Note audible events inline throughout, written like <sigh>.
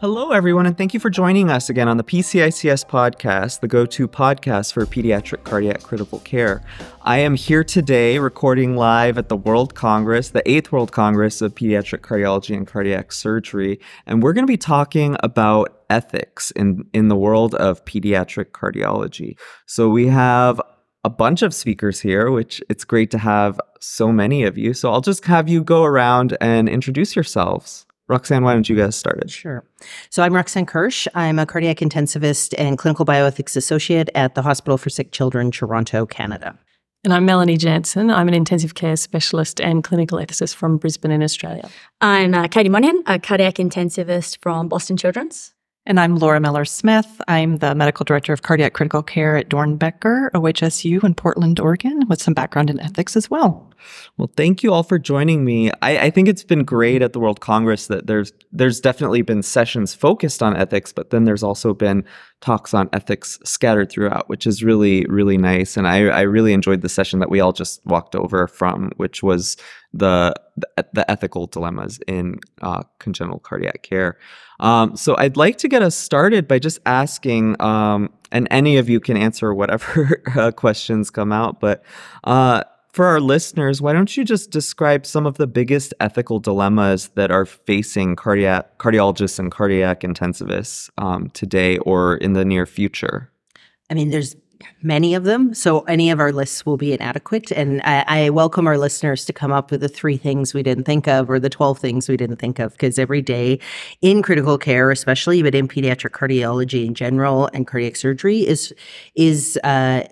Hello, everyone, and thank you for joining us again on the PCICS podcast, the go to podcast for pediatric cardiac critical care. I am here today recording live at the World Congress, the eighth World Congress of Pediatric Cardiology and Cardiac Surgery, and we're going to be talking about ethics in, in the world of pediatric cardiology. So we have a bunch of speakers here, which it's great to have so many of you. So I'll just have you go around and introduce yourselves. Roxanne, why don't you guys start it? Sure. So I'm Roxanne Kirsch. I'm a cardiac intensivist and clinical bioethics associate at the Hospital for Sick Children, Toronto, Canada. And I'm Melanie Jansen. I'm an intensive care specialist and clinical ethicist from Brisbane in Australia. I'm uh, Katie Moynihan, a cardiac intensivist from Boston Children's. And I'm Laura Miller Smith. I'm the medical director of cardiac critical care at Doernbecher OHSU in Portland, Oregon, with some background in ethics as well. Well, thank you all for joining me. I, I, think it's been great at the World Congress that there's there's definitely been sessions focused on ethics, but then there's also been talks on ethics scattered throughout, which is really really nice. And I, I really enjoyed the session that we all just walked over from, which was the the, the ethical dilemmas in uh, congenital cardiac care. Um, so I'd like to get us started by just asking, um, and any of you can answer whatever <laughs> uh, questions come out, but. Uh, for our listeners, why don't you just describe some of the biggest ethical dilemmas that are facing cardiac cardiologists and cardiac intensivists um, today or in the near future? I mean, there's many of them. So any of our lists will be inadequate. And I, I, welcome our listeners to come up with the three things we didn't think of or the 12 things we didn't think of. Because every day in critical care, especially, but in pediatric cardiology in general and cardiac surgery is, is, uh,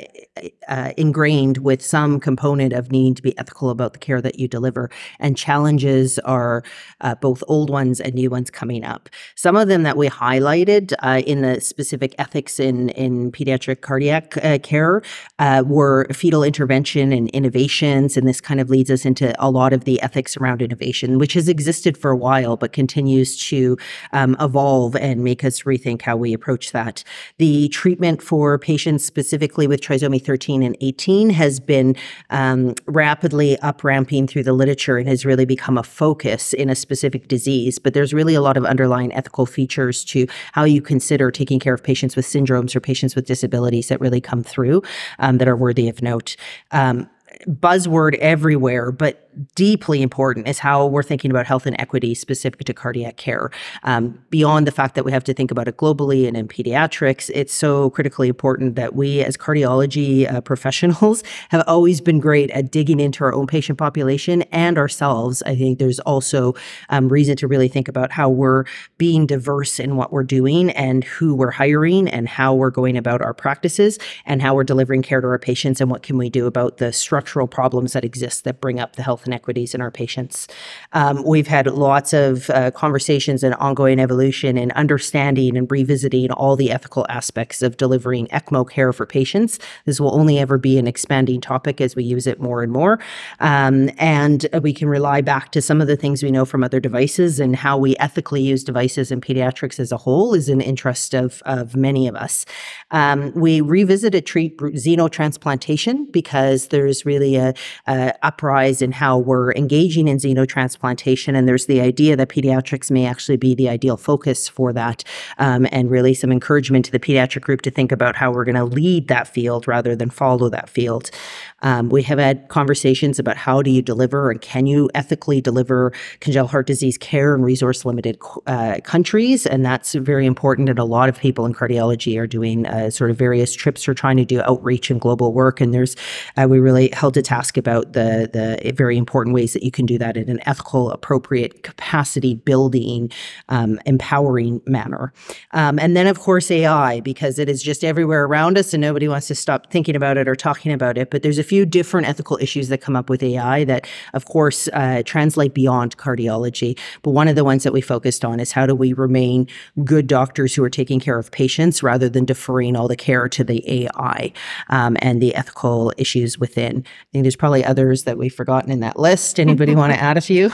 uh, ingrained with some component of needing to be ethical about the care that you deliver. And challenges are uh, both old ones and new ones coming up. Some of them that we highlighted uh, in the specific ethics in, in pediatric cardiac uh, care uh, were fetal intervention and innovations. And this kind of leads us into a lot of the ethics around innovation, which has existed for a while, but continues to um, evolve and make us rethink how we approach that. The treatment for patients specifically with trisomy 13 and 18 has been um, rapidly up ramping through the literature and has really become a focus in a specific disease. But there's really a lot of underlying ethical features to how you consider taking care of patients with syndromes or patients with disabilities that really come through um, that are worthy of note. Um, buzzword everywhere, but deeply important is how we're thinking about health and equity specific to cardiac care. Um, beyond the fact that we have to think about it globally and in pediatrics, it's so critically important that we, as cardiology uh, professionals, <laughs> have always been great at digging into our own patient population and ourselves. I think there's also um, reason to really think about how we're being diverse in what we're doing and who we're hiring and how we're going about our practices and how we're delivering care to our patients and what can we do about the structural problems that exist that bring up the health inequities in our patients. Um, we've had lots of uh, conversations and ongoing evolution and understanding and revisiting all the ethical aspects of delivering ECMO care for patients. This will only ever be an expanding topic as we use it more and more. Um, and we can rely back to some of the things we know from other devices and how we ethically use devices in pediatrics as a whole is an interest of, of many of us. Um, we revisited treat xenotransplantation because there's really a, a uprise in how we're engaging in xenotransplantation. And there's the idea that pediatrics may actually be the ideal focus for that, um, and really some encouragement to the pediatric group to think about how we're going to lead that field rather than follow that field. Um, we have had conversations about how do you deliver and can you ethically deliver congenital heart disease care in resource limited uh, countries. And that's very important. And a lot of people in cardiology are doing uh, sort of various trips or trying to do outreach and global work. And there's, uh, we really held a task about the, the very important ways that you can do that in an ethical, appropriate, capacity building, um, empowering manner. Um, and then, of course, AI, because it is just everywhere around us and nobody wants to stop thinking about it or talking about it. But there's a few different ethical issues that come up with AI that, of course, uh, translate beyond cardiology. But one of the ones that we focused on is how do we remain good doctors who are taking care of patients rather than deferring all the care to the AI um, and the ethical issues within. I think there's probably others that we've forgotten in that list. Anybody want to <laughs> add a few?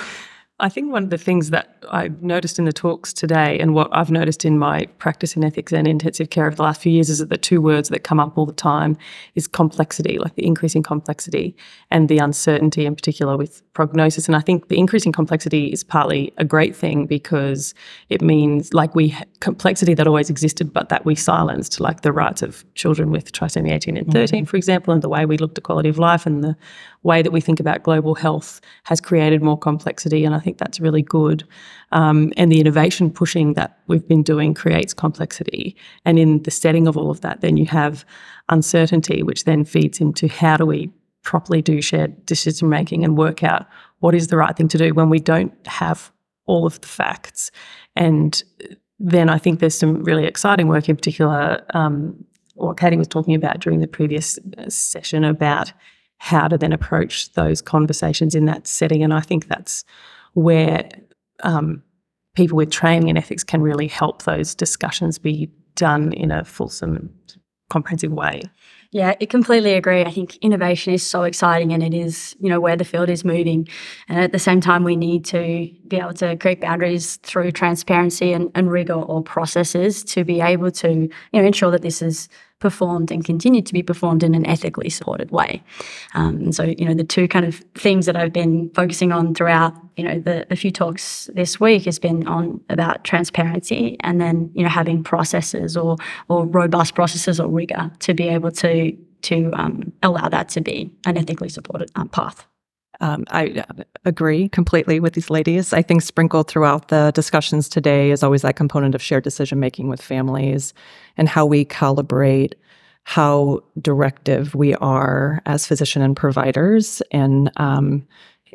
I think one of the things that I've noticed in the talks today, and what I've noticed in my practice in ethics and intensive care over the last few years, is that the two words that come up all the time is complexity, like the increasing complexity and the uncertainty, in particular with prognosis. And I think the increasing complexity is partly a great thing because it means like we complexity that always existed, but that we silenced, like the rights of children with trisomy 18 and 13, mm-hmm. for example, and the way we looked at quality of life and the way that we think about global health has created more complexity. And I think that's really good. Um, and the innovation pushing that we've been doing creates complexity. And in the setting of all of that, then you have uncertainty, which then feeds into how do we properly do shared decision making and work out what is the right thing to do when we don't have all of the facts. And then I think there's some really exciting work, in particular, um, what Katie was talking about during the previous uh, session about how to then approach those conversations in that setting. And I think that's where um, people with training in ethics can really help those discussions be done in a fulsome, comprehensive way. Yeah, I completely agree. I think innovation is so exciting and it is, you know, where the field is moving. And at the same time, we need to be able to create boundaries through transparency and, and rigor or processes to be able to, you know, ensure that this is performed and continue to be performed in an ethically supported way. Um, and so, you know, the two kind of themes that I've been focusing on throughout, you know, the, the few talks this week has been on about transparency and then, you know, having processes or or robust processes or rigor to be able to to um, allow that to be an ethically supported um, path. Um, I uh, agree completely with these ladies. I think sprinkled throughout the discussions today is always that component of shared decision making with families and how we calibrate how directive we are as physician and providers and um,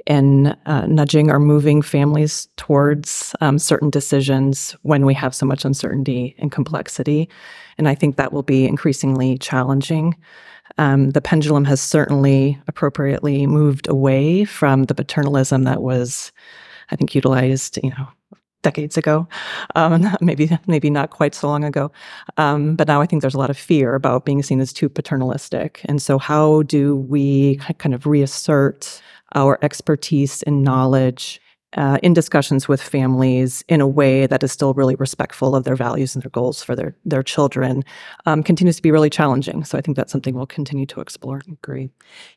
uh, nudging or moving families towards um, certain decisions when we have so much uncertainty and complexity. And I think that will be increasingly challenging. Um, the pendulum has certainly appropriately moved away from the paternalism that was, I think, utilized, you know, decades ago, um, <laughs> maybe maybe not quite so long ago. Um, but now I think there's a lot of fear about being seen as too paternalistic. And so, how do we kind of reassert our expertise and knowledge uh, in discussions with families in a way that is still really respectful of their values and their goals for their their children um, continues to be really challenging. So I think that's something we'll continue to explore. Great.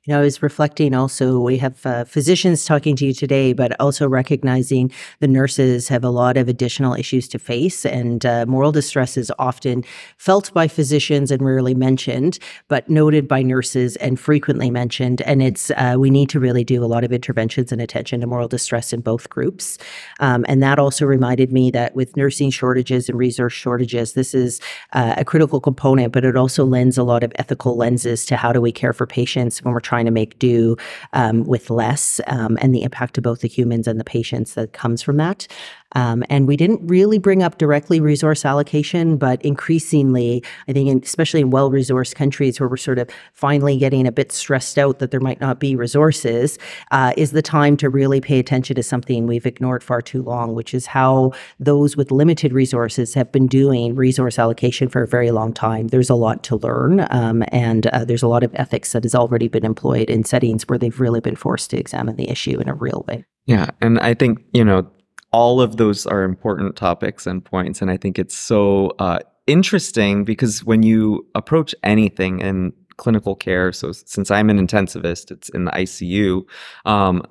You know, I was reflecting also. We have uh, physicians talking to you today, but also recognizing the nurses have a lot of additional issues to face, and uh, moral distress is often felt by physicians and rarely mentioned, but noted by nurses and frequently mentioned. And it's uh, we need to really do a lot of interventions and attention to moral distress in both groups. Um, and that also reminded me that with nursing shortages and resource shortages, this is uh, a critical component, but it also lends a lot of ethical lenses to how do we care for patients when we're trying to make do um, with less um, and the impact to both the humans and the patients that comes from that. Um, and we didn't really bring up directly resource allocation, but increasingly, I think, in, especially in well resourced countries where we're sort of finally getting a bit stressed out that there might not be resources, uh, is the time to really pay attention to something we've ignored far too long, which is how those with limited resources have been doing resource allocation for a very long time. There's a lot to learn, um, and uh, there's a lot of ethics that has already been employed in settings where they've really been forced to examine the issue in a real way. Yeah. And I think, you know, all of those are important topics and points. And I think it's so uh, interesting because when you approach anything in clinical care, so since I'm an intensivist, it's in the ICU, um,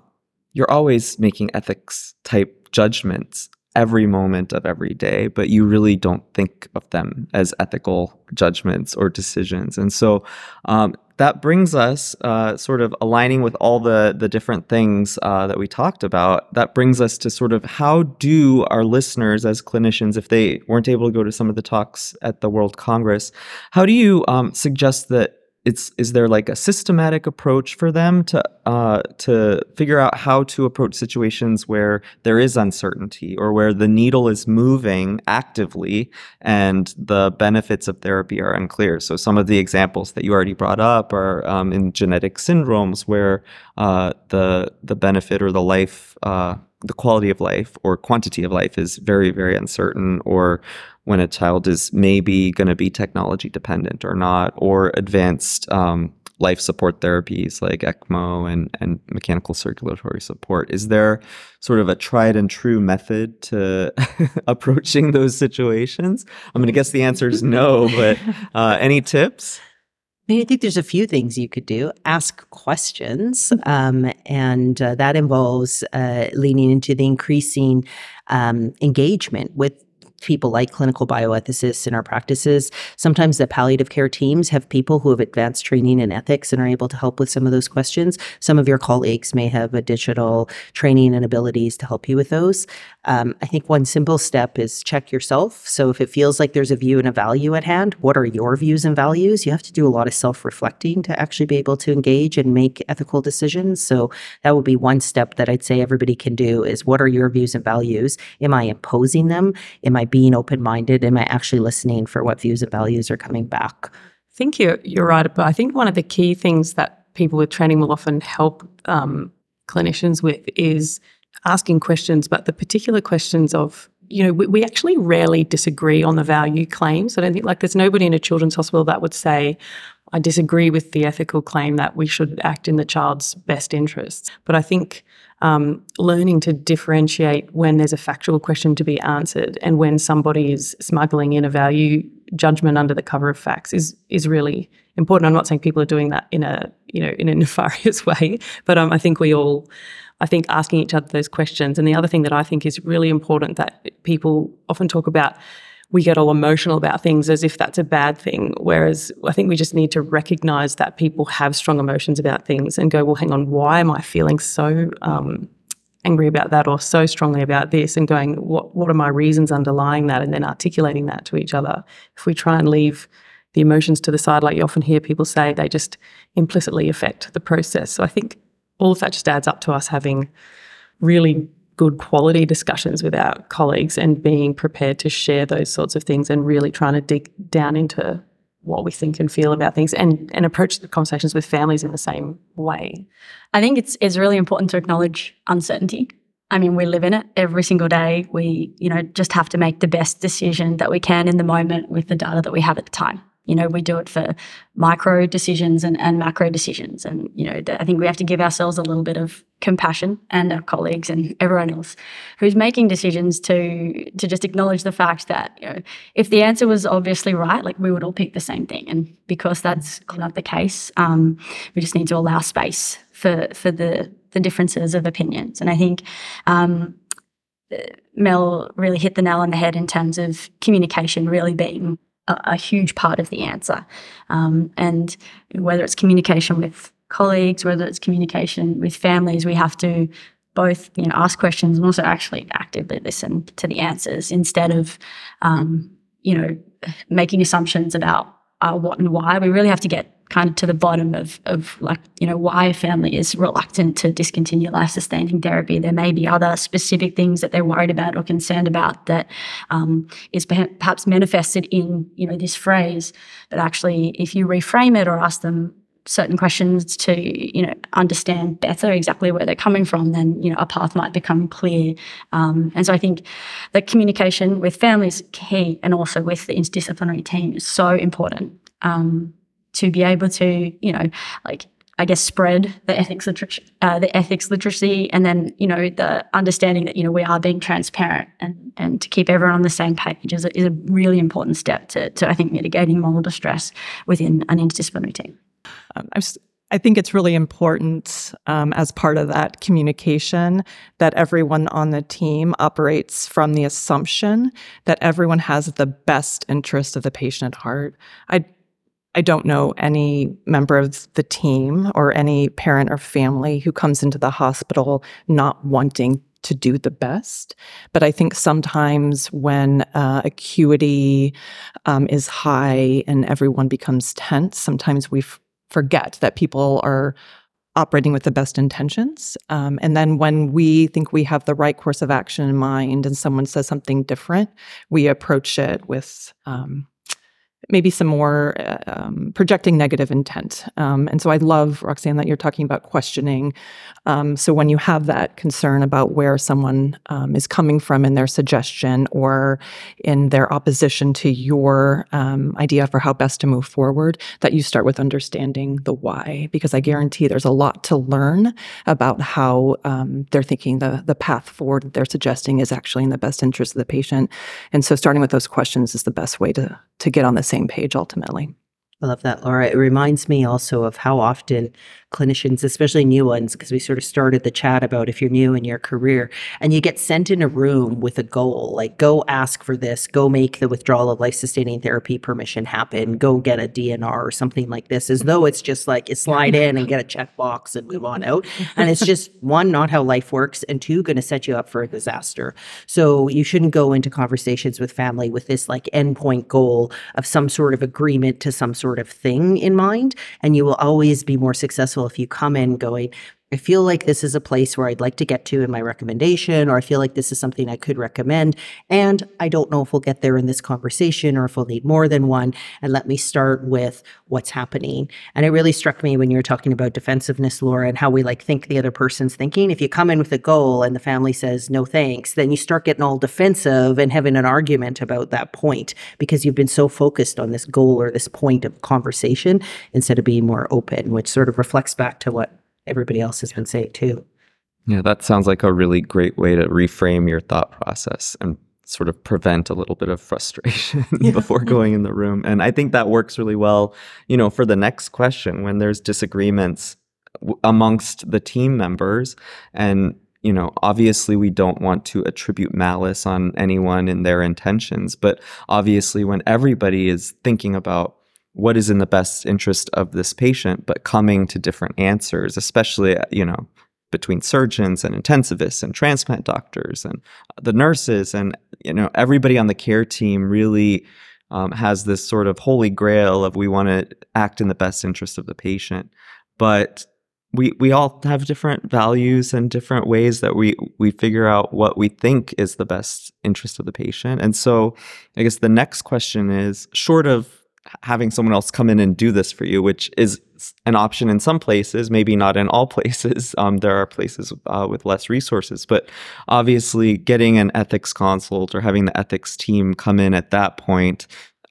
you're always making ethics type judgments every moment of every day, but you really don't think of them as ethical judgments or decisions. And so um, that brings us uh, sort of aligning with all the the different things uh, that we talked about. That brings us to sort of how do our listeners, as clinicians, if they weren't able to go to some of the talks at the World Congress, how do you um, suggest that it's is there like a systematic approach for them to uh, to figure out how to approach situations where there is uncertainty or where the needle is moving actively and the benefits of therapy are unclear. So some of the examples that you already brought up are um, in genetic syndromes where uh, the the benefit or the life uh, the quality of life or quantity of life is very very uncertain or when a child is maybe going to be technology dependent or not, or advanced um, life support therapies like ECMO and, and mechanical circulatory support. Is there sort of a tried and true method to <laughs> approaching those situations? I'm going to guess the answer is no, but <laughs> uh, any tips? I, mean, I think there's a few things you could do. Ask questions, um, and uh, that involves uh, leaning into the increasing um, engagement with people like clinical bioethicists in our practices. Sometimes the palliative care teams have people who have advanced training in ethics and are able to help with some of those questions. Some of your colleagues may have additional training and abilities to help you with those. Um, I think one simple step is check yourself. So if it feels like there's a view and a value at hand, what are your views and values? You have to do a lot of self reflecting to actually be able to engage and make ethical decisions. So that would be one step that I'd say everybody can do is what are your views and values? Am I imposing them? Am I being open minded? Am I actually listening for what views and values are coming back? I think you're, you're right. But I think one of the key things that people with training will often help um, clinicians with is asking questions, but the particular questions of you know, we, we, actually rarely disagree on the value claims. I don't think like there's nobody in a children's hospital that would say, I disagree with the ethical claim that we should act in the child's best interests. But I think um, learning to differentiate when there's a factual question to be answered and when somebody is smuggling in a value judgment under the cover of facts is is really important. I'm not saying people are doing that in a you know in a <laughs> nefarious way, but um, I think we all I think asking each other those questions. And the other thing that I think is really important that people often talk about, we get all emotional about things as if that's a bad thing. Whereas I think we just need to recognize that people have strong emotions about things and go, well, hang on, why am I feeling so um, angry about that or so strongly about this? And going, what, what are my reasons underlying that? And then articulating that to each other. If we try and leave the emotions to the side, like you often hear people say, they just implicitly affect the process. So I think all of that just adds up to us having really good quality discussions with our colleagues and being prepared to share those sorts of things and really trying to dig down into what we think and feel about things and and approach the conversations with families in the same way. I think it's it's really important to acknowledge uncertainty. I mean, we live in it every single day. We, you know, just have to make the best decision that we can in the moment with the data that we have at the time. You know, we do it for micro decisions and, and macro decisions. And, you know, I think we have to give ourselves a little bit of compassion and our colleagues and everyone else who's making decisions to to just acknowledge the fact that, you know, if the answer was obviously right, like we would all pick the same thing. And because that's not the case, um, we just need to allow space for for the the differences of opinions. And I think um, Mel really hit the nail on the head in terms of communication really being a, huge part of the answer. Um, and whether it's communication with colleagues, whether it's communication with families, we have to both you know ask questions and also actually actively listen to the answers instead of um, you know making assumptions about uh, what and why. We really have to get kind of to the bottom of, of like, you know, why a family is reluctant to discontinue life sustaining therapy. There may be other specific things that they're worried about or concerned about that um, is perhaps manifested in, you know, this phrase. But actually, if you reframe it or ask them certain questions to you know understand better exactly where they're coming from then you know a path might become clear um, and so i think the communication with families key and also with the interdisciplinary team is so important um, to be able to, you know, like I guess spread the ethics literacy, uh, the ethics literacy, and then you know the understanding that you know we are being transparent and and to keep everyone on the same page is a, is a really important step to to I think mitigating moral distress within an interdisciplinary team. Um, I think it's really important um, as part of that communication that everyone on the team operates from the assumption that everyone has the best interest of the patient at heart. I I don't know any member of the team or any parent or family who comes into the hospital not wanting to do the best. But I think sometimes when uh, acuity um, is high and everyone becomes tense, sometimes we f- forget that people are operating with the best intentions. Um, and then when we think we have the right course of action in mind and someone says something different, we approach it with um, maybe some more uh, um, projecting negative intent. Um, and so I love, Roxanne, that you're talking about questioning. Um, so when you have that concern about where someone um, is coming from in their suggestion or in their opposition to your um, idea for how best to move forward, that you start with understanding the why, because I guarantee there's a lot to learn about how um, they're thinking the, the path forward that they're suggesting is actually in the best interest of the patient. And so starting with those questions is the best way to, to get on the same page ultimately. I love that, Laura. It reminds me also of how often clinicians, especially new ones, because we sort of started the chat about if you're new in your career and you get sent in a room with a goal, like go ask for this, go make the withdrawal of life sustaining therapy permission happen, go get a DNR or something like this, as though it's just like you slide in and get a checkbox and move on out. And it's just one, not how life works, and two, going to set you up for a disaster. So you shouldn't go into conversations with family with this like endpoint goal of some sort of agreement to some sort of thing in mind. And you will always be more successful if you come in going, I feel like this is a place where I'd like to get to in my recommendation, or I feel like this is something I could recommend. And I don't know if we'll get there in this conversation or if we'll need more than one. And let me start with what's happening. And it really struck me when you were talking about defensiveness, Laura, and how we like think the other person's thinking. If you come in with a goal and the family says no thanks, then you start getting all defensive and having an argument about that point because you've been so focused on this goal or this point of conversation instead of being more open, which sort of reflects back to what everybody else has been saying too. Yeah, that sounds like a really great way to reframe your thought process and sort of prevent a little bit of frustration <laughs> yeah. before going in the room. And I think that works really well, you know, for the next question when there's disagreements w- amongst the team members and you know, obviously we don't want to attribute malice on anyone and their intentions, but obviously when everybody is thinking about what is in the best interest of this patient, but coming to different answers, especially, uh, you know, between surgeons and intensivists and transplant doctors and the nurses and, you know, everybody on the care team really um, has this sort of holy grail of we want to act in the best interest of the patient. But we we all have different values and different ways that we we figure out what we think is the best interest of the patient. And so I guess the next question is short of having someone else come in and do this for you, which is an option in some places, maybe not in all <laughs> places. Um, there are places uh, with less resources, but obviously, getting an ethics consult or having the ethics team come in at that point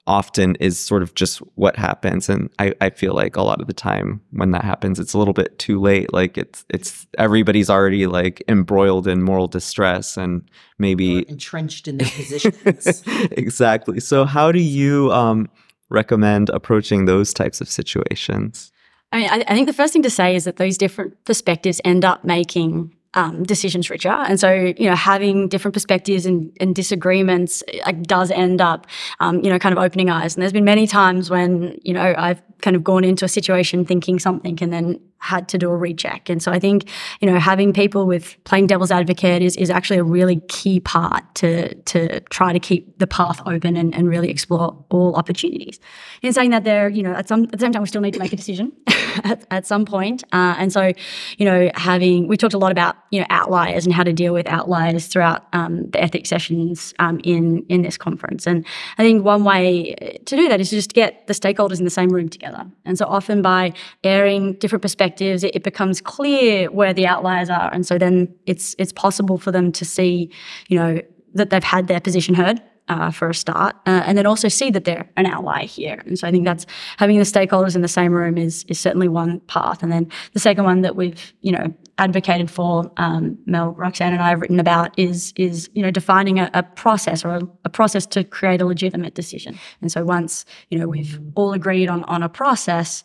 often is sort of just what happens. And I, I feel like a lot of the time when that happens it's a little bit too late. Like it's it's everybody's already like embroiled in moral distress and maybe entrenched in their positions. <laughs> Exactly. So how do you um recommend approaching those types of situations? I mean, I, I think the first thing to say is that those different perspectives end up making um, decisions richer. And so, you know, having different perspectives and, and disagreements like, does end up, um, you know, kind of opening eyes. And there's been many times when, you know, I've kind of gone into a situation thinking something and then had to do a recheck. And so I think, you know, having people with playing devil's advocate is, is actually a really key part to, to try to keep the path open and, and really explore all opportunities. In saying that there, you know, at some, at the same time, we still need to make a decision <laughs> at, at some point. Uh, and so, you know, having, we talked a lot about, you know, outliers and how to deal with outliers throughout um, the ethics sessions um, in, in this conference. And I think one way to do that is just to get the stakeholders in the same room together. And so often by airing different perspectives perspectives, it, it becomes clear where the outliers are, and so then it's it's possible for them to see, you know, that they've had their position heard uh, for a start, uh, and then also see that they're an ally here. And so I think that's having the stakeholders in the same room is is certainly one path. And then the second one that we've you know advocated for, um, Mel, Roxanne, and I have written about is is you know defining a, a process or a, a, process to create a legitimate decision. And so once you know we've all agreed on on a process,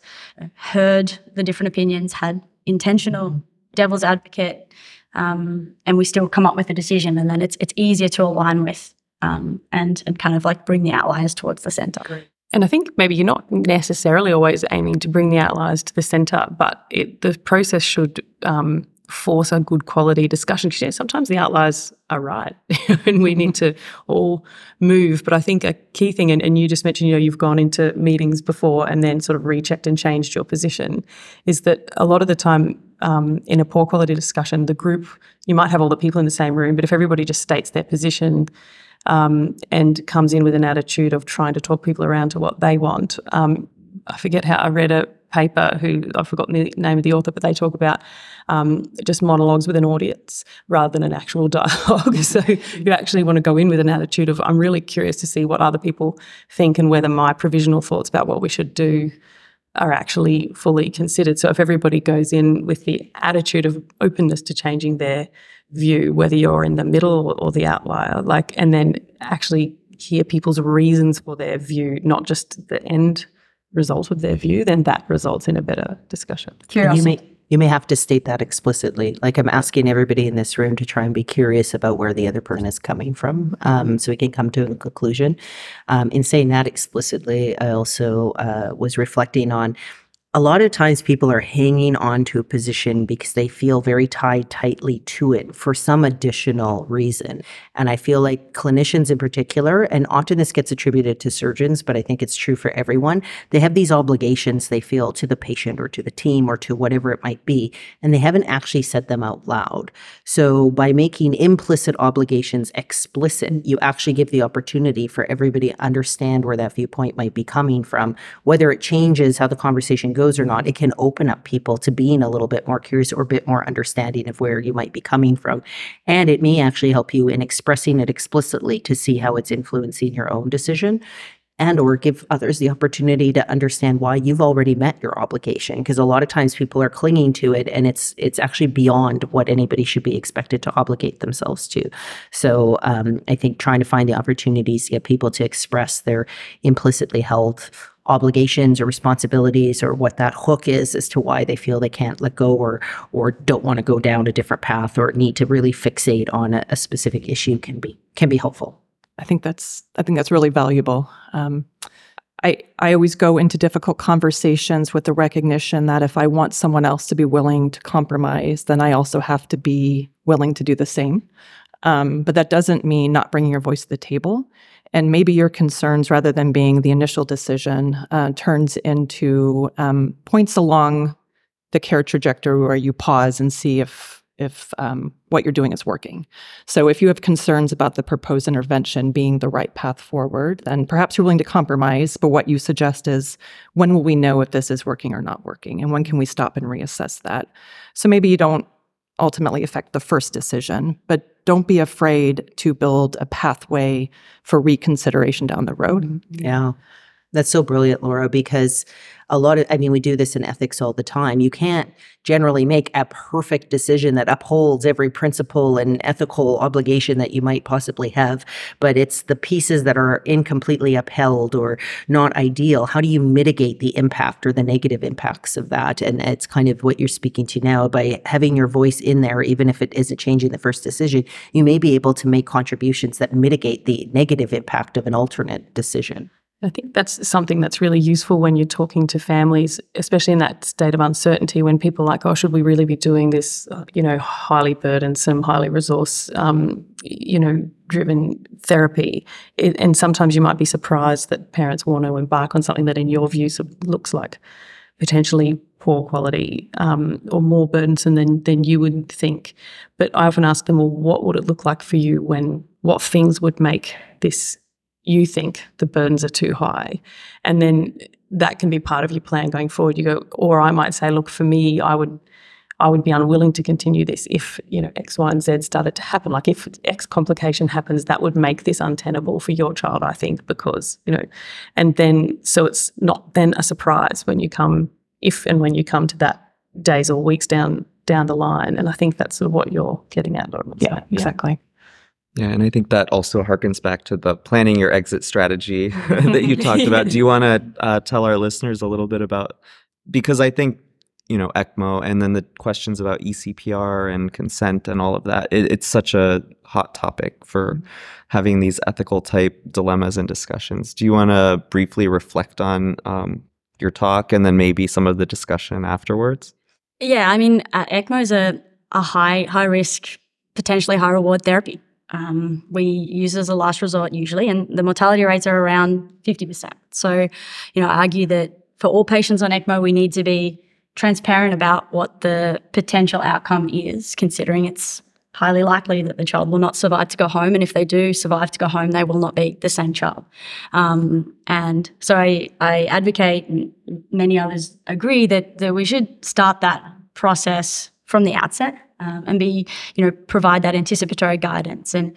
heard the different opinions, had intentional devil's advocate. Um, and we still come up with a decision, and then it's it's easier to align with um, and and kind of like bring the outliers towards the center. And I think maybe you're not necessarily always aiming to bring the outliers to the center, but it, the process should um, force a good quality discussion. Because you know, sometimes the outliers are right, <laughs> and we need to all move. But I think a key thing, and, and you just mentioned, you know, you've gone into meetings before and then sort of rechecked and changed your position, is that a lot of the time um, in a poor quality discussion, the group you might have all the people in the same room, but if everybody just states their position um, and comes in with an attitude of trying to talk people around to what they want. Um, I forget how I read a paper who I've forgotten the name of the author, but they talk about um, just monologues with an audience rather than an actual <laughs> dialogue. so you actually want to go in with an attitude of I'm really curious to see what other people think and whether my provisional thoughts about what we should do are actually fully considered. So if everybody goes in with the attitude of openness to changing their view, whether you're in the middle or the outlier, like, and then actually hear people's reasons for their view, not just the end result of their view, then that results in a better discussion. And you may you may have to state that explicitly. Like I'm asking everybody in this room to try and be curious about where the other person is coming from, um, so we can come to a conclusion. Um, in saying that explicitly, I also uh, was reflecting on a lot of times people are hanging on to a position because they feel very tied tightly to it for some additional reason. And I feel like clinicians in particular, and often this gets attributed to surgeons, but I think it's true for everyone, they have these obligations they feel to the patient or to the team or to whatever it might be, and they haven't actually said them out loud. So by making implicit obligations explicit, you actually give the opportunity for everybody to understand where that viewpoint might be coming from, whether it changes how the conversation goes or not, it can open up people to being a little bit more curious or a bit more understanding of where you might be coming from. And it may actually help you in expressing it explicitly to see how it's influencing your own decision and or give others the opportunity to understand why you've already met your obligation because a lot of times people are clinging to it and it's it's actually beyond what anybody should be expected to obligate themselves to so um, i think trying to find the opportunities to get people to express their implicitly held obligations or responsibilities or what that hook is as to why they feel they can't let go or or don't want to go down a different path or need to really fixate on a, a specific issue can be can be helpful. I think that's I think that's really valuable. Um, I I always go into difficult conversations with the recognition that if I want someone else to be willing to compromise, then I also have to be willing to do the same. Um, but that doesn't mean not bringing your voice to the table and maybe your concerns rather than being the initial decision uh, turns into um, points along the care trajectory where you pause and see if if um, what you're doing is working. So if you have concerns about the proposed intervention being the right path forward, then perhaps you're willing to compromise. But what you suggest is when will we know if this is working or not working, and when can we stop and reassess that? So maybe you don't ultimately affect the first decision, but don't be afraid to build a pathway for reconsideration down the road. Mm-hmm. Yeah. That's so brilliant, Laura, because a lot of, I mean, we do this in ethics all the time. You can't generally make a perfect decision that upholds every principle and ethical obligation that you might possibly have, but it's the pieces that are incompletely upheld or not ideal. How do you mitigate the impact or the negative impacts of that? And it's kind of what you're speaking to now by having your voice in there, even if it isn't changing the first decision, you may be able to make contributions that mitigate the negative impact of an alternate decision. I think that's something that's really useful when you're talking to families, especially in that state of uncertainty when people are like, oh, should we really be doing this, uh, you know, highly burdensome, highly resource, um, you know, driven therapy. It, and sometimes you might be surprised that parents want to embark on something that, in your view, looks like potentially poor quality um, or more burdensome than, than you would think. But I often ask them, well, what would it look like for you when, what things would make this you think the burdens are too high. And then that can be part of your plan going forward. You go, or I might say, look, for me, I would I would be unwilling to continue this if, you know, X, Y, and Z started to happen. Like if X complication happens, that would make this untenable for your child, I think, because, you know, and then so it's not then a surprise when you come if and when you come to that days or weeks down down the line. And I think that's sort of what you're getting at. Yeah, exactly. Yeah, and I think that also harkens back to the planning your exit strategy <laughs> that you talked about. Do <laughs> you want to uh, tell our listeners a little bit about because I think you know ECMO and then the questions about ECPR and consent and all of that. It, it's such a hot topic for having these ethical type dilemmas and discussions. Do you want to briefly reflect on um, your talk and then maybe some of the discussion afterwards? Yeah, I mean, uh, ECMO is a, a high high risk, potentially high reward therapy um, we use as a last resort usually, and the mortality rates are around 50%. So, you know, I argue that for all patients on ECMO, we need to be transparent about what the potential outcome is, considering it's highly likely that the child will not survive to go home. And if they do survive to go home, they will not be the same child. Um, and so I, I advocate, and many others agree, that, that we should start that process from the outset um, and be, you know, provide that anticipatory guidance. And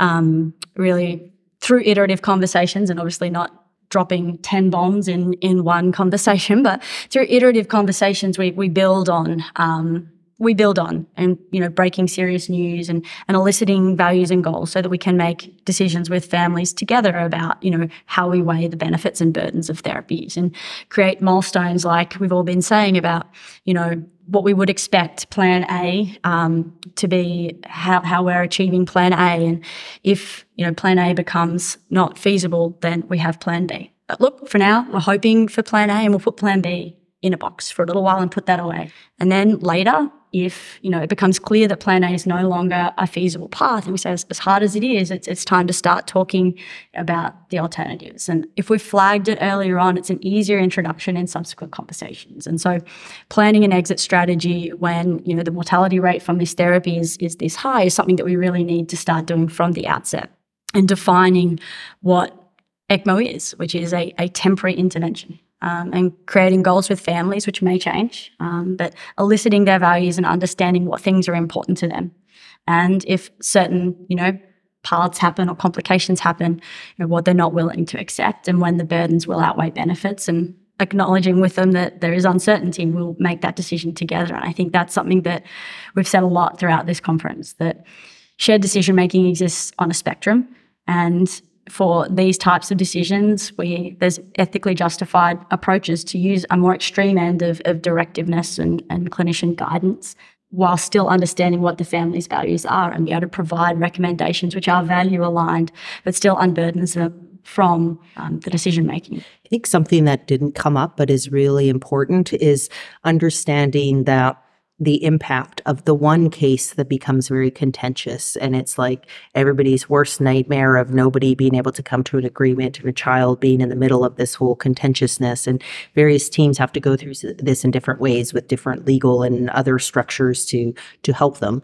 um, really through iterative conversations and obviously not dropping 10 bombs in, in one <laughs> conversation, but through iterative conversations, we, we build on, um, we build on and, you know, breaking serious news and, and eliciting values and goals so that we can make decisions with families together about, you know, how we weigh the benefits and burdens of therapies and create milestones like we've all been saying about, you know, what we would expect plan A um, to be how, how we're achieving plan A. And if, you know, plan A becomes not feasible, then we have plan B. But look, for now, we're hoping for plan A and we'll put plan B in a box for a little while and put that away. And then later, if you know it becomes clear that plan A is no longer a feasible path, and we say as, hard as it is, it's, it's time to start talking about the alternatives. And if we've flagged it earlier on, it's an easier introduction in subsequent conversations. And so, planning an exit strategy when you know the mortality rate from this therapy is is this high is something that we really need to start doing from the outset, and defining what ECMO is, which is a, a temporary intervention um, and creating goals with families, which may change, um, but eliciting their values and understanding what things are important to them. And if certain, you know, paths happen or complications happen, you know, what they're not willing to accept and when the burdens will outweigh benefits and acknowledging with them that there is uncertainty, we'll make that decision together. And I think that's something that we've said a lot throughout this conference that shared decision making exists on a spectrum. And for these types of decisions, we there's ethically justified approaches to use a more extreme end of, of directiveness and, and clinician guidance while still understanding what the family's values are and be able to provide recommendations which are value aligned but still unburdens them from um, the decision making. I think something that didn't come up but is really important is understanding that the impact of the one case that becomes very contentious and it's like everybody's worst nightmare of nobody being able to come to an agreement and a child being in the middle of this whole contentiousness and various teams have to go through this in different ways with different legal and other structures to to help them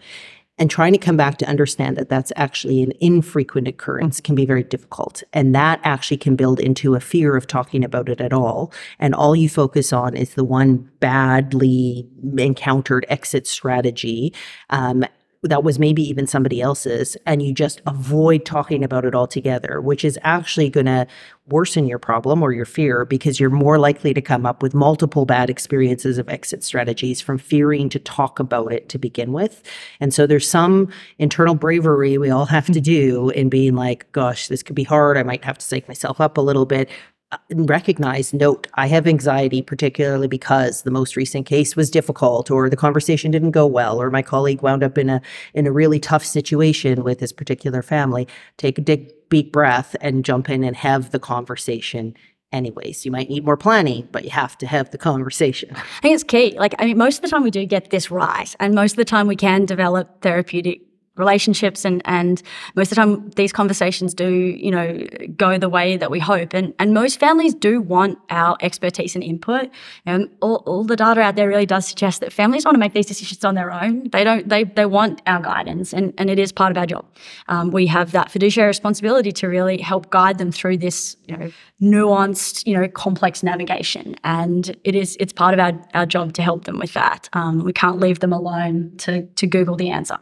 and trying to come back to understand that that's actually an infrequent occurrence can be very difficult. And that actually can build into a fear of talking about it at all. And all you focus on is the one badly encountered exit strategy. Um, that was maybe even somebody else's and you just avoid talking about it altogether which is actually going to worsen your problem or your fear because you're more likely to come up with multiple bad experiences of exit strategies from fearing to talk about it to begin with. And so there's some internal bravery we all have to mm-hmm. do in being like gosh this could be hard. I might have to psych myself up a little bit Uh, recognize, note, I have anxiety, particularly because the most recent case was difficult, or the conversation didn't go well, or my colleague wound up in a in a really tough situation with his particular family. Take a deep, deep breath and jump in and have the conversation anyways. You might need more planning, but you have to have the conversation. I think it's key. Like, I mean, most of the time we do get this right, and most of the time we can develop therapeutic relationships and and most of the time these conversations do you know go the way that we hope. And and most families do want our expertise and input. And all, all the data out there really does suggest that families want to make these decisions on their own. They don't they they want our guidance and and it is part of our job. Um, we have that fiduciary responsibility to really help guide them through this you know nuanced you know complex navigation. And it is it's part of our, our job to help them with that. Um, we can't leave them alone to to google the answer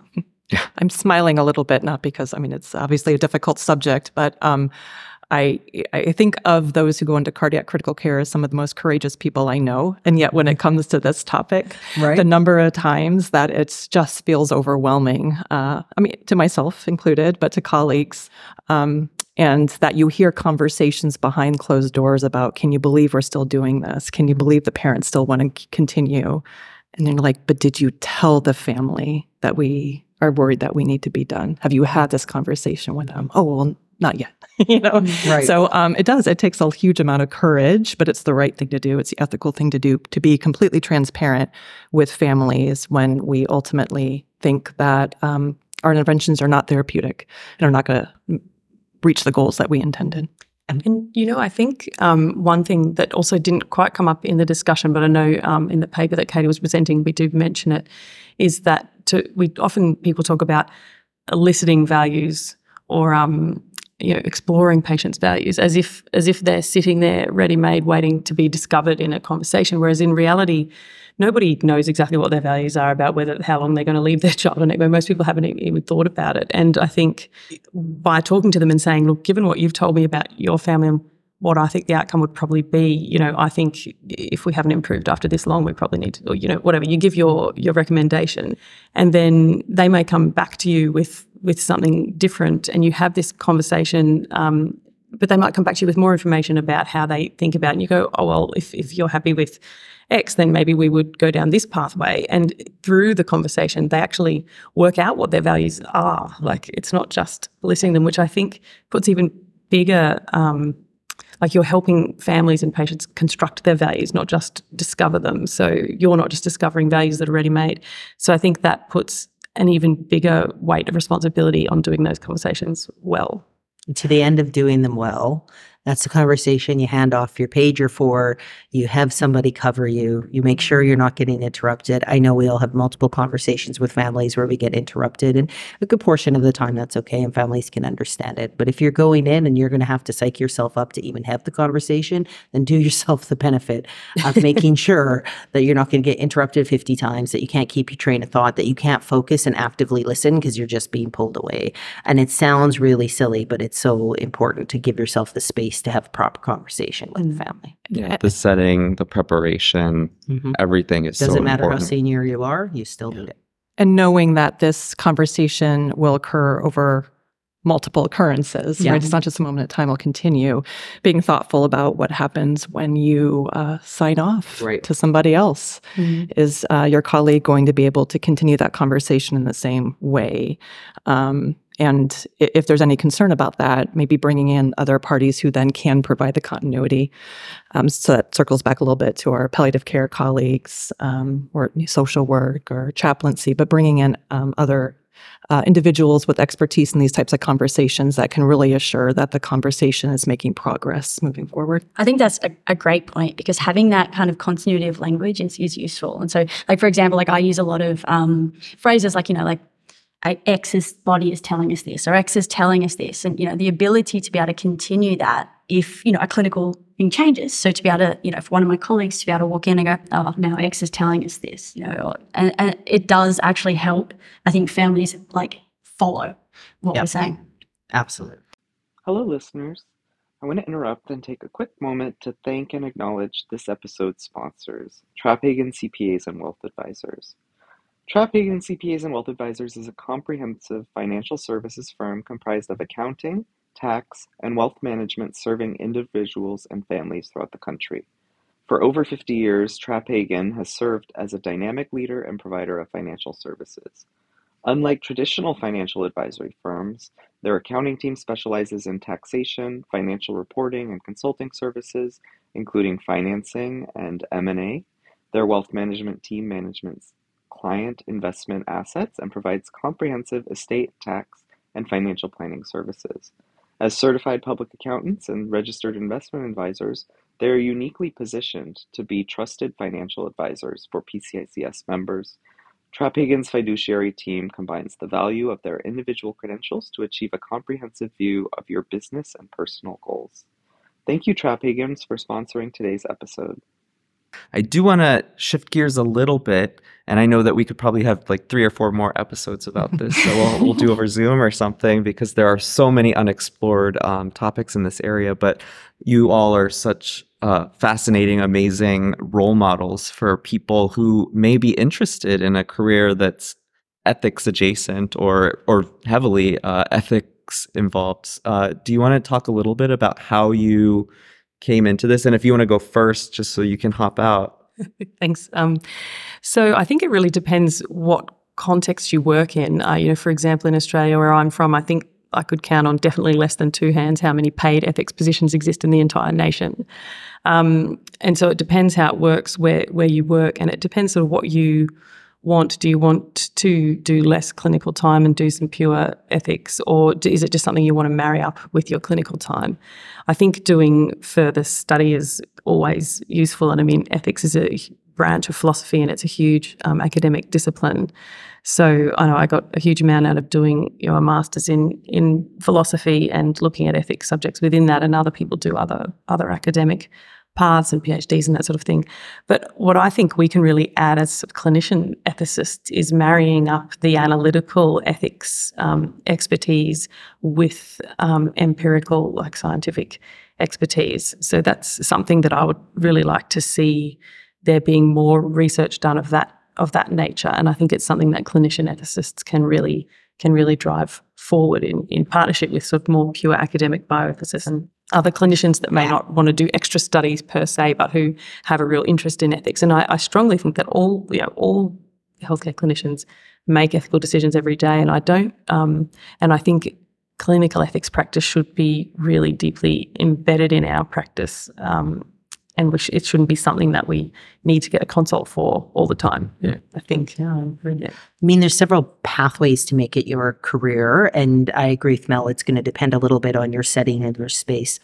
<laughs> I'm smiling a little bit, not because I mean it's obviously a difficult subject, but um, I I think of those who go into cardiac critical care as some of the most courageous people I know, and yet when it comes to this topic, right. the number of times that it just feels overwhelming. Uh, I mean, to myself included, but to colleagues. Um, and that you hear conversations behind closed doors about, can you believe we're still doing this? Can you believe the parents still want to continue? And they're like, but did you tell the family that we are worried that we need to be done. Have you had this conversation with them? Oh, well, not yet. <laughs> you know, right. so um, it does. It takes a huge amount of courage, but it's the right thing to do. It's the ethical thing to do to be completely transparent with families when we ultimately think that um, our interventions are not therapeutic and are not going to reach the goals that we intended. And you know, I think um, one thing that also didn't quite come up in the discussion, but I know um, in the paper that Katie was presenting, we do mention it, is that to we often people talk about eliciting values or um, you know exploring patients' values as if as if they're sitting there ready made waiting to be discovered in a conversation, whereas in reality nobody knows exactly what their values are about whether how long they're going to leave their child on it. Most people haven't even thought about it. And I think by talking to them and saying, look, given what you've told me about your family what I think the outcome would probably be, you know, I think if we haven't improved after this long, we probably need to, or, you know, whatever. You give your your recommendation, and then they may come back to you with with something different, and you have this conversation. Um, but they might come back to you with more information about how they think about it. And you go, oh, well, if, if you're happy with X, then maybe we would go down this pathway. And through the conversation, they actually work out what their values are. Like it's not just listening them, which I think puts even bigger, um, like you're helping families and patients construct their values, not just discover them. So you're not just discovering values that are ready made. So I think that puts an even bigger weight of responsibility on doing those conversations well. To the end of doing them well, that's the conversation you hand off your pager for. You have somebody cover you. You make sure you're not getting interrupted. I know we all have multiple conversations with families where we get interrupted, and a good portion of the time that's okay, and families can understand it. But if you're going in and you're going to have to psych yourself up to even have the conversation, then do <laughs> yourself the benefit of making <laughs> sure that you're not going to get interrupted 50 times, that you can't keep your train of thought, that you can't focus and actively listen because you're just being pulled away. And it sounds really silly, but it's so important to give yourself the space to have a proper conversation with the family. Yeah, the setting, the preparation, Mhm. everything is Doesn't so matter important. how senior you are, you still need it. and knowing that this conversation will occur over multiple occurrences Yeah. right it's not just a moment of time will continue being thoughtful about what happens when you uh, sign off Right. to somebody else is uh, your colleague going to be able to continue that conversation in the same way um, and if there's any concern about that maybe bringing in other parties who then can provide the continuity um, so that circles back a little bit to our palliative care colleagues um, or social work or chaplaincy, but bringing in um, other uh, individuals with expertise in these types of conversations that can really assure that the conversation is making progress moving forward. I think that's a, a great point because having that kind of continuity of language is, is useful. And so, like for example, like I use a lot of um, phrases like you know like X's body is telling us this or X is telling us this, and you know the ability to be able to continue that if you know a clinical thing changes. So to be able to you know for one of my colleagues to be able to walk in and go, oh now X is telling us this, you know, or, and, and it does actually help. I think families like follow what Yep. we're saying. Absolutely. Hello, listeners. I want to interrupt and take a quick moment to thank and acknowledge this episode's sponsors, Trapagan CPAs and Wealth Advisors. Trapagan CPAs and Wealth Advisors is a comprehensive financial services firm comprised of accounting, tax, and wealth management serving individuals and families throughout the country. For over 50 years, Trapagan has served as a dynamic leader and provider of financial services. Unlike traditional financial advisory firms, their accounting team specializes in taxation, financial reporting, and consulting services, including financing and M&A. Their wealth management team manages client investment assets and provides comprehensive estate tax and financial planning services. As certified public accountants and registered investment advisors, they are uniquely positioned to be trusted financial advisors for PCICS members. Trapagan's fiduciary team combines the value of their individual credentials to achieve a comprehensive view of your business and personal goals. Thank you, Trapagans, for sponsoring today's episode. I do want to shift gears a little bit, and I know that we could probably have like three or four more episodes about <laughs> this, so we'll, we'll do over Zoom or something because there are so many unexplored um, topics in this area. But you all are such uh, fascinating, amazing role models for people who may be interested in a career that's ethics adjacent or or heavily uh, ethics involved. Uh, do you want to talk a little bit about how you came into this, and if you want to go first, just so you can hop out? <laughs> Thanks. Um, so I think it really depends what context you work in. Uh, you know, for example, in Australia, where I'm from, I think I could count on definitely less than two hands how many paid ethics positions exist in the entire nation. Um, and so it depends how it works where where you work, and it depends of what you want. Do you want to do less clinical time and do some pure ethics, or is it just something you want to marry up with your clinical time? I think doing further study is always useful, and I mean ethics is a branch of philosophy and it's a huge um, academic discipline. So I know I got a huge amount out of doing you know, master's in in philosophy and looking at ethics subjects within that, and other people do other other academic paths and PhDs and that sort of thing. But what I think we can really add as clinician ethicists is marrying up the analytical ethics um, expertise with um, empirical, like scientific expertise. So that's something that I would really like to see there being more research done of that of that nature. And I think it's something that clinician ethicists can really can really drive forward in, in partnership with sort of more pure academic bioethicists and other clinicians that may not want to do extra studies per se, but who have a real interest in ethics. And I, I strongly think that all you know all healthcare clinicians make ethical decisions every day, and I don't. Um, and I think clinical ethics practice should be really deeply embedded in our practice. Um, and which it shouldn't be something that we need to get a consult for all the time. Yeah, I think. Yeah, yeah. I mean, there's several pathways to make it your career, and I agree with Mel. It's going to depend a little bit on your setting and your space,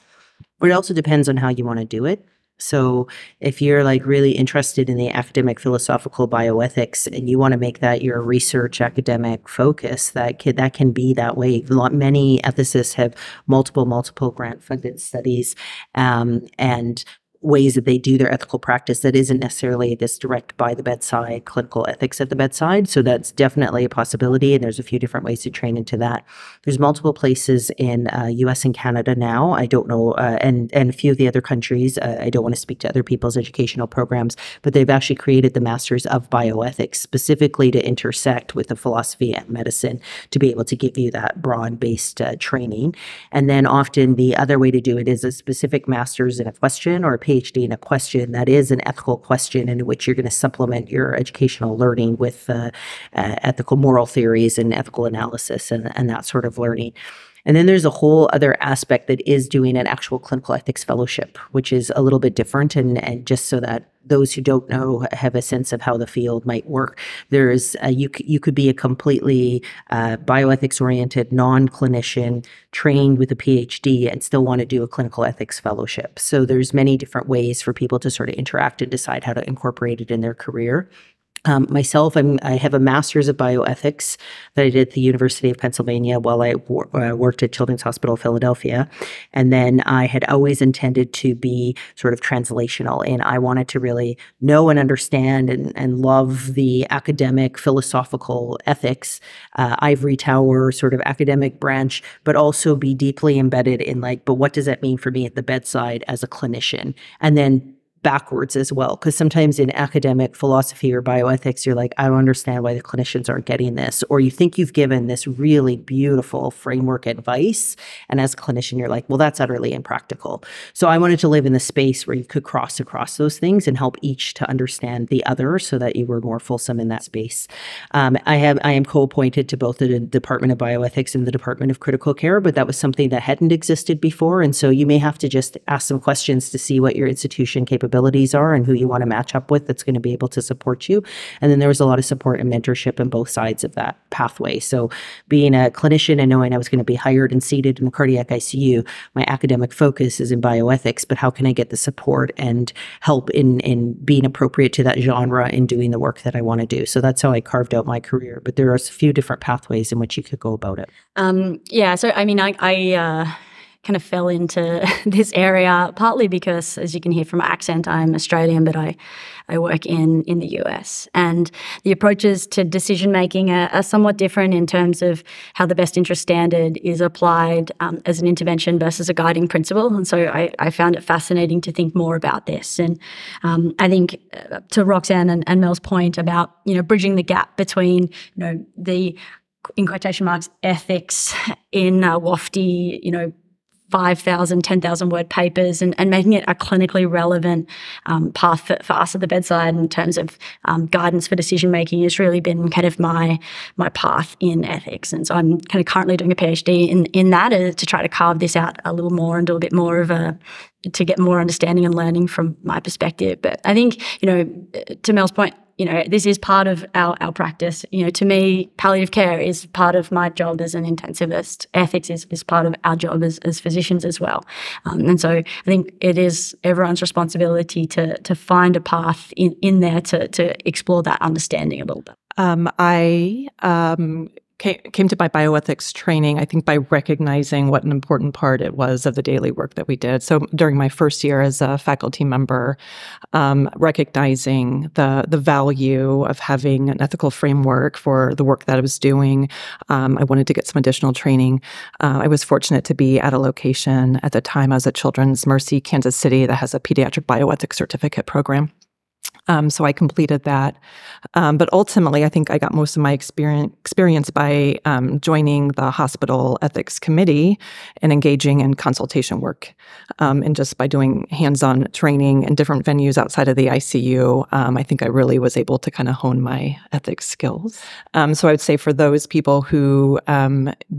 but it also depends on how you want to do it. So, if you're like really interested in the academic philosophical bioethics and you want to make that your research academic focus, that can, that can be that way. Many ethicists have multiple, multiple grant funded studies, um, and ways that they do their ethical practice that isn't necessarily this direct by the bedside clinical ethics at the bedside. So that's definitely a possibility. And there's a few different ways to train into that. There's multiple places in uh, US and Canada now. I don't know, uh, and, and a few of the other countries. Uh, I don't want to speak to other people's educational programs, but they've actually created the Masters of Bioethics specifically to intersect with the philosophy and medicine to be able to give you that broad based uh, training. And then often the other way to do it is a specific master's in a question or a PhD in a question that is an ethical question in which you're going to supplement your educational learning with uh, uh, ethical moral theories and ethical analysis and, and that sort of learning. And then there's a whole other aspect that is doing an actual clinical ethics fellowship, which is a little bit different. And, and just so that those who don't know have a sense of how the field might work, there's a, you you could be a completely uh, bioethics oriented non clinician trained with a PhD and still want to do a clinical ethics fellowship. So there's many different ways for people to sort of interact and decide how to incorporate it in their career. Um, myself, I'm, i have a master's of bioethics that I did at the University of Pennsylvania while I wor- uh, worked at Children's Hospital Philadelphia. And then I had always intended to be sort of translational, and I wanted to really know and understand and, and love the academic philosophical ethics, uh, ivory tower sort of academic branch, but also be deeply embedded in like, but what does that mean for me at the bedside as a clinician? And then backwards as well. Because sometimes in academic philosophy or bioethics, you're like, I don't understand why the clinicians aren't getting this. Or you think you've given this really beautiful framework advice. And as a clinician, you're like, well, that's utterly impractical. So I wanted to live in the space where you could cross across those things and help each to understand the other so that you were more fulsome in that space. Um, I have I am co-appointed to both the Department of Bioethics and the Department of Critical Care, but that was something that hadn't existed before. And so you may have to just ask some questions to see what your institution capability capabilities are and who you want to match up with that's going to be able to support you. And then there was a lot of support and mentorship in both sides of that pathway. So being a clinician and knowing I was going to be hired and seated in the cardiac ICU, my academic focus is in bioethics, but how can I get the support and help in in being appropriate to that genre in doing the work that I want to do? So that's how I carved out my career. But there are a few different pathways in which you could go about it. Um, yeah. So I mean, I, I uh kind of fell into <laughs> this area partly because, as you can hear from my accent, I'm Australian, but I, I work in, in the US. And the approaches to decision making are, are somewhat different in terms of how the best interest standard is applied um, as an intervention versus a guiding principle. And so I, I, found it fascinating to think more about this. And um, I think uh, to Roxanne and, and Mel's point about you know bridging the gap between you know the in quotation marks ethics in uh, wafty you know 5,000, 10,000 word papers and, and making it a clinically relevant um, path for, for, us at the bedside in terms of um, guidance for decision making has really been kind of my my path in ethics. And so I'm kind of currently doing a PhD in, in that uh, to try to carve this out a little more and do a bit more of a to get more understanding and learning from my perspective. But I think, you know, to Mel's point, you know, this is part of our, our practice. You know, to me, palliative care is part of my job as an intensivist. Ethics is, is part of our job as, as physicians as well. Um, and so I think it is everyone's responsibility to to find a path in, in there to, to explore that understanding a little bit. Um, I um, came, came to my bioethics training, I think, by recognizing what an important part it was of the daily work that we did. So during my first year as a faculty member, um, recognizing the the value of having an ethical framework for the work that I was doing, um, I wanted to get some additional training. Uh, I was fortunate to be at a location at the time. I was at Children's Mercy Kansas City that has a pediatric bioethics certificate program. Um, so I completed that. Um, but ultimately, I think I got most of my experience, experience by um, joining the hospital ethics committee and engaging in consultation work. Um, and just by doing hands on training in different venues outside of the ICU, um, I think I really was able to kind of hone my ethics skills. Um, so I would say for those people who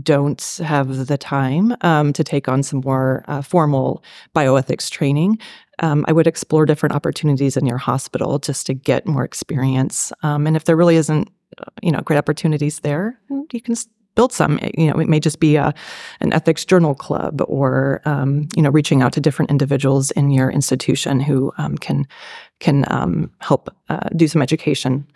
don't have the time to take on some more uh, formal bioethics training, um, I would explore different opportunities in your hospital just to get more experience. Um, and if there really isn't, uh, you know, great opportunities there, you can build some. You know, it may just be a an ethics journal club, or um, you know, reaching out to different individuals in your institution who um, can can um, help uh, do some education.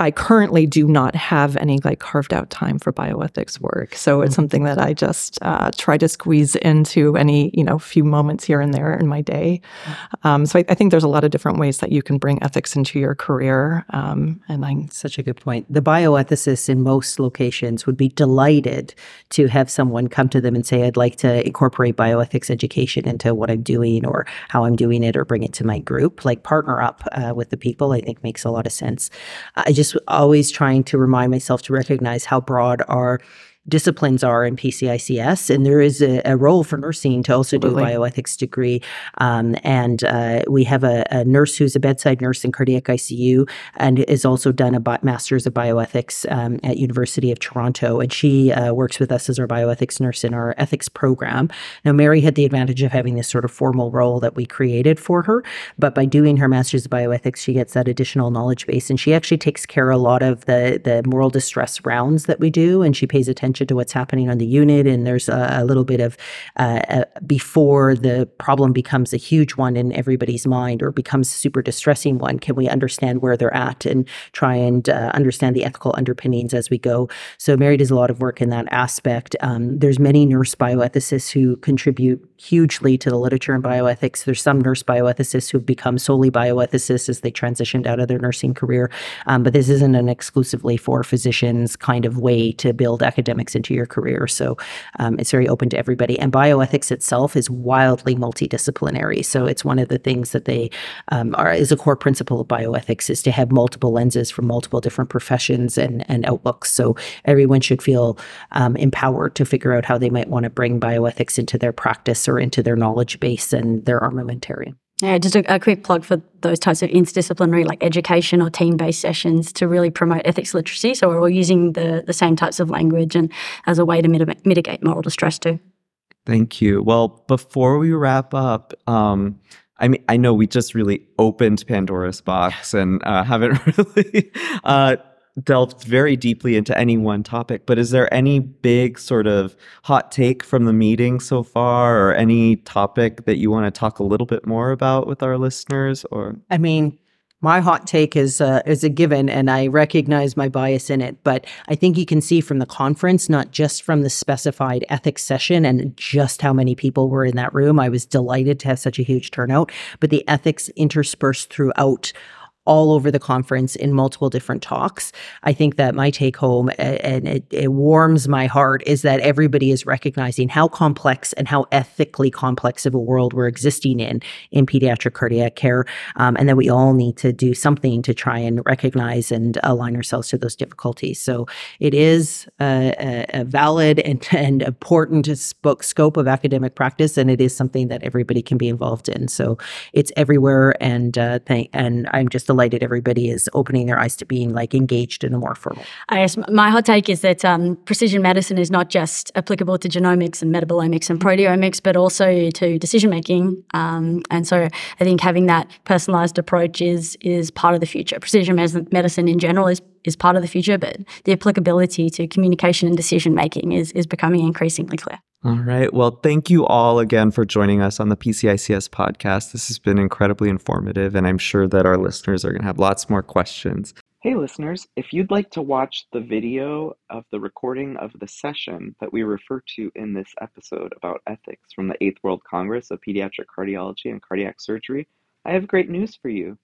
I currently do not have any like carved out time for bioethics work. So it's mm. something that I just uh, try to squeeze into any, you know, few moments here and there in my day. Mm. Um, so I, I, think there's a lot of different ways that you can bring ethics into your career. Um, and I such a good point. The bioethicists in most locations would be delighted to have someone come to them and say, I'd like to incorporate bioethics education into what I'm doing or how I'm doing it or bring it to my group. Like partner up uh, with the people, I think makes a lot of sense. I just always trying to remind myself to recognize how broad our disciplines are in PCICS, and there is a, a role for nursing to also Absolutely. do a bioethics degree. Um, and uh, we have a, a, nurse who's a bedside nurse in cardiac ICU and has also done a bi- master's of bioethics um, at University of Toronto, and she uh, works with us as our bioethics nurse in our ethics program. Now, Mary had the advantage of having this sort of formal role that we created for her, but by doing her master's of bioethics, she gets that additional knowledge base, and she actually takes care a lot of the the moral distress rounds that we do, and she pays attention attention to what's happening on the unit, and there's a, a little bit of uh, uh, before the problem becomes a huge one in everybody's mind or becomes a super distressing one. Can we understand where they're at and try and uh, understand the ethical underpinnings as we go? So Mary does a lot of work in that aspect. Um, there's many nurse bioethicists who contribute hugely to the literature in bioethics. There's some nurse bioethicists who've become solely bioethicists as they transitioned out of their nursing career, um, but this isn't an exclusively for physicians kind of way to build academic academics into your career. So um, it's very open to everybody. And bioethics itself is wildly multidisciplinary. So it's one of the things that they um, are is a core principle of bioethics is to have multiple lenses from multiple different professions and, and outlooks. So everyone should feel um, empowered to figure out how they might want to bring bioethics into their practice or into their knowledge base and their armamentarium. Yeah, just a, a, quick plug for those types of interdisciplinary, like education or team-based sessions, to really promote ethics literacy. So we're all using the the same types of language and as a way to mit- mitigate moral distress too. Thank you. Well, before we wrap up, um, I mean, I know we just really opened Pandora's box and uh, haven't <laughs> really uh, delved very deeply into any one topic, but is there any big sort of hot take from the meeting so far or any topic that you want to talk a little bit more about with our listeners or I mean, my hot take is uh, is a given, and I recognize my bias in it. But I think you can see from the conference, not just from the specified ethics session and just how many people were in that room. I was delighted to have such a huge turnout, but the ethics interspersed throughout all over the conference in multiple different talks. I think that my take home, and it, it, warms my heart, is that everybody is recognizing how complex and how ethically complex of a world we're existing in in pediatric cardiac care, um, and that we all need to do something to try and recognize and align ourselves to those difficulties. So it is a, a valid and, and important scope of academic practice, and it is something that everybody can be involved in. So it's everywhere, and uh, thank, and I'm just delighted delighted everybody is opening their eyes to being like engaged in a more formal. I guess my hot take is that um, precision medicine is not just applicable to genomics and metabolomics and proteomics, but also to decision making. Um, and so I think having that personalized approach is is part of the future. Precision medicine in general is is part of the future, but the applicability to communication and decision making is is becoming increasingly clear. All right. Well, thank you all again for joining us on the PCICS podcast. This has been incredibly informative, and I'm sure that our listeners are going to have lots more questions. Hey, listeners, if you'd like to watch the video of the recording of the session that we refer to in this episode about ethics from the 8th World Congress of Pediatric Cardiology and Cardiac Surgery, I have great news for you.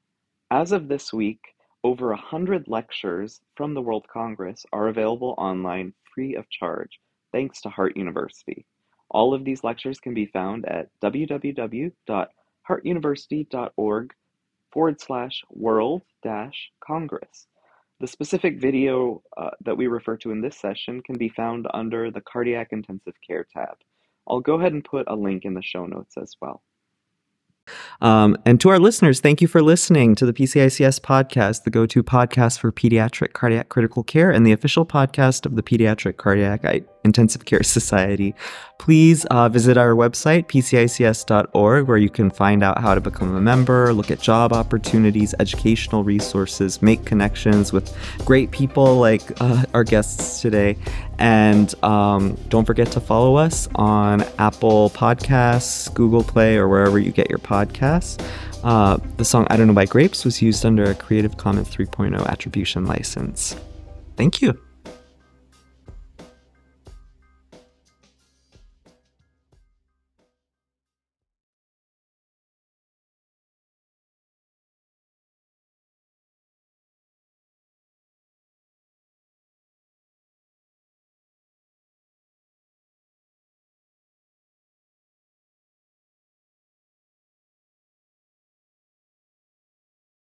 As of this week, over a hundred lectures from the World Congress are available online free of charge thanks to Heart University. All of these lectures can be found at www.heartuniversity.org forward slash world dash congress. The specific video uh, that we refer to in this session can be found under the Cardiac Intensive Care tab. I'll go ahead and put a link in the show notes as well. Um, and to our listeners, thank you for listening to the PCICS podcast, the go to podcast for pediatric cardiac critical care and the official podcast of the Pediatric Cardiac Intensive Care Society. Please uh, visit our website, pcics.org, where you can find out how to become a member, look at job opportunities, educational resources, make connections with great people like uh, our guests today. And um, don't forget to follow us on Apple Podcasts, Google Play, or wherever you get your podcasts. Uh, the song I Don't Know by Grapes was used under a Creative Commons 3.0 attribution license. Thank you.